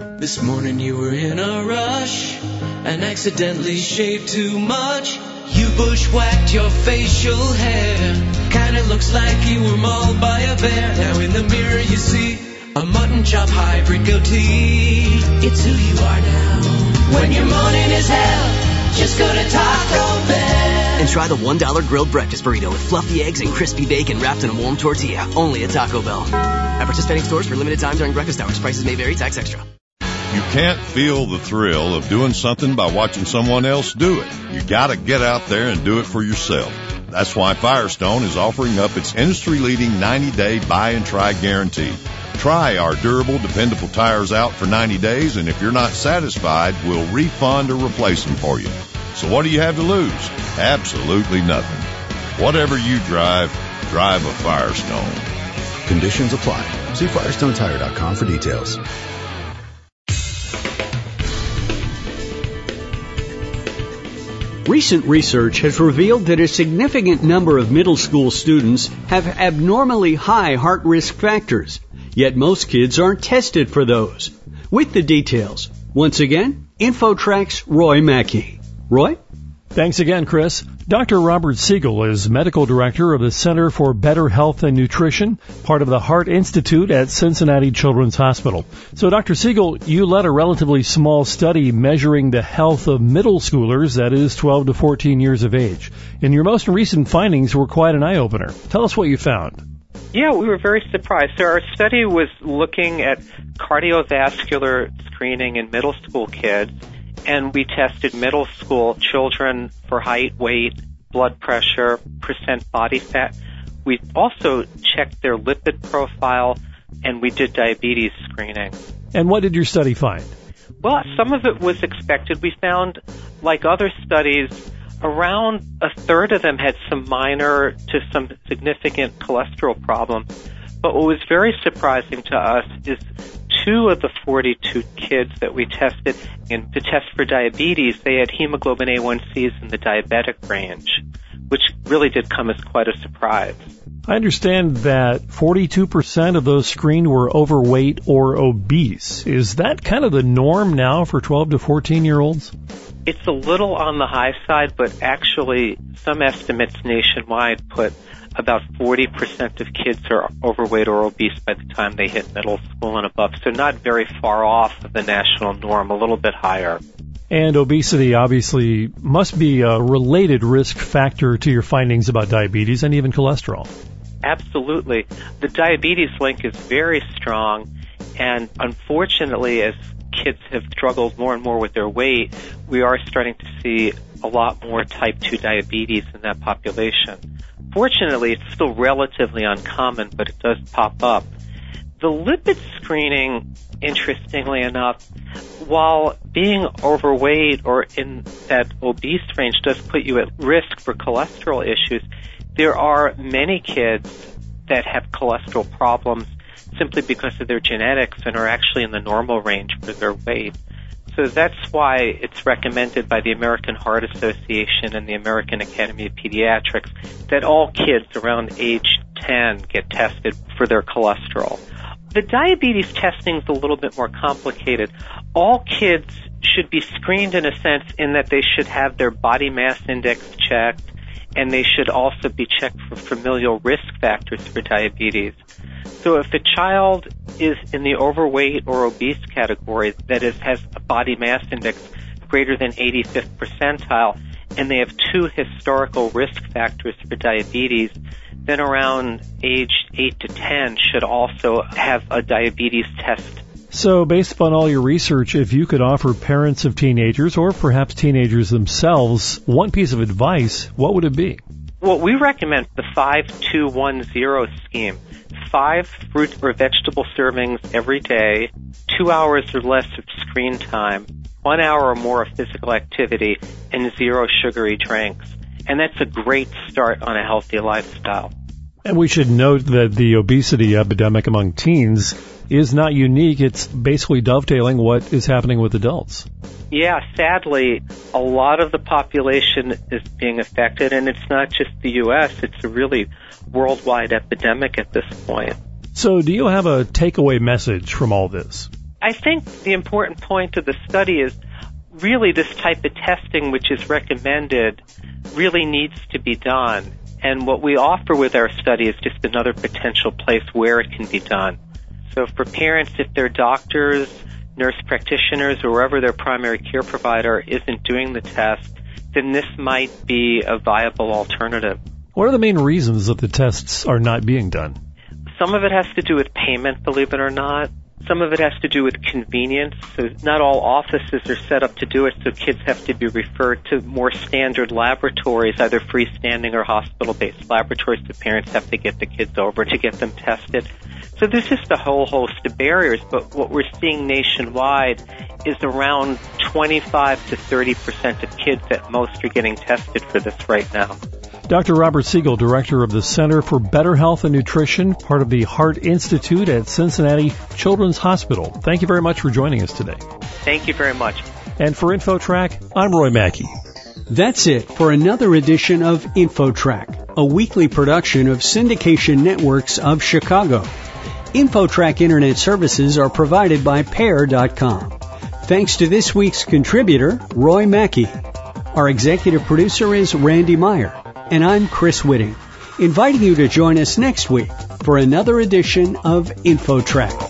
This morning you were in a rush and accidentally shaved too much. You bushwhacked your facial hair. Kinda looks like you were mauled by a bear. Now in the mirror you see a mutton chop hybrid goatee. It's who you are now. When your morning is hell, just go to Taco Bell. And try the $1 grilled breakfast burrito with fluffy eggs and crispy bacon wrapped in a warm tortilla. Only at Taco Bell. At participating stores for limited time during breakfast hours. Prices may vary. Tax extra. You can't feel the thrill of doing something by watching someone else do it. You gotta get out there and do it for yourself. That's why Firestone is offering up its industry leading 90 day buy and try guarantee. Try our durable, dependable tires out for 90 days and if you're not satisfied, we'll refund or replace them for you. So what do you have to lose? Absolutely nothing. Whatever you drive, drive a Firestone. Conditions apply. See FirestoneTire.com for details. Recent research has revealed that a significant number of middle school students have abnormally high heart risk factors, yet most kids aren't tested for those. With the details, once again, InfoTrack's Roy Mackey. Roy? Thanks again, Chris. Dr. Robert Siegel is medical director of the Center for Better Health and Nutrition, part of the Heart Institute at Cincinnati Children's Hospital. So, Dr. Siegel, you led a relatively small study measuring the health of middle schoolers, that is 12 to 14 years of age. And your most recent findings were quite an eye opener. Tell us what you found. Yeah, we were very surprised. So our study was looking at cardiovascular screening in middle school kids and we tested middle school children for height, weight, blood pressure, percent body fat. We also checked their lipid profile and we did diabetes screening. And what did your study find? Well, some of it was expected. We found, like other studies, around a third of them had some minor to some significant cholesterol problems. But what was very surprising to us is two of the 42 kids that we tested and to test for diabetes, they had hemoglobin A1Cs in the diabetic range, which really did come as quite a surprise. I understand that 42% of those screened were overweight or obese. Is that kind of the norm now for 12 to 14 year olds? It's a little on the high side, but actually some estimates nationwide put about 40% of kids are overweight or obese by the time they hit middle school and above. So not very far off of the national norm, a little bit higher. And obesity obviously must be a related risk factor to your findings about diabetes and even cholesterol. Absolutely. The diabetes link is very strong and unfortunately as kids have struggled more and more with their weight, we are starting to see a lot more type 2 diabetes in that population. Fortunately, it's still relatively uncommon, but it does pop up. The lipid screening, interestingly enough, while being overweight or in that obese range does put you at risk for cholesterol issues, there are many kids that have cholesterol problems simply because of their genetics and are actually in the normal range for their weight. So that's why it's recommended by the American Heart Association and the American Academy of Pediatrics that all kids around age 10 get tested for their cholesterol. The diabetes testing is a little bit more complicated. All kids should be screened in a sense in that they should have their body mass index checked and they should also be checked for familial risk factors for diabetes. So if a child is in the overweight or obese category, that is, has a body mass index greater than 85th percentile, and they have two historical risk factors for diabetes, then around age 8 to 10 should also have a diabetes test. So, based upon all your research, if you could offer parents of teenagers or perhaps teenagers themselves one piece of advice, what would it be? Well, we recommend the 5210 scheme five fruit or vegetable servings every day, two hours or less of screen time, one hour or more of physical activity, and zero sugary drinks. And that's a great start on a healthy lifestyle. And we should note that the obesity epidemic among teens is not unique. It's basically dovetailing what is happening with adults. Yeah, sadly, a lot of the population is being affected, and it's not just the U.S., it's a really worldwide epidemic at this point. So, do you have a takeaway message from all this? I think the important point of the study is really this type of testing which is recommended really needs to be done. And what we offer with our study is just another potential place where it can be done. So for parents, if their doctors, nurse practitioners, or wherever their primary care provider isn't doing the test, then this might be a viable alternative. What are the main reasons that the tests are not being done? Some of it has to do with payment, believe it or not. Some of it has to do with convenience. So not all offices are set up to do it, so kids have to be referred to more standard laboratories, either freestanding or hospital-based laboratories. The parents have to get the kids over to get them tested. So there's just a whole host of barriers, but what we're seeing nationwide is around 25 to 30 percent of kids at most are getting tested for this right now. Dr. Robert Siegel, director of the Center for Better Health and Nutrition, part of the Heart Institute at Cincinnati Children's Hospital. Thank you very much for joining us today. Thank you very much. And for InfoTrack, I'm Roy Mackey. That's it for another edition of InfoTrack, a weekly production of Syndication Networks of Chicago. InfoTrack Internet services are provided by Pair.com. Thanks to this week's contributor, Roy Mackey. Our executive producer is Randy Meyer and I'm Chris Whitting, inviting you to join us next week for another edition of InfoTrack.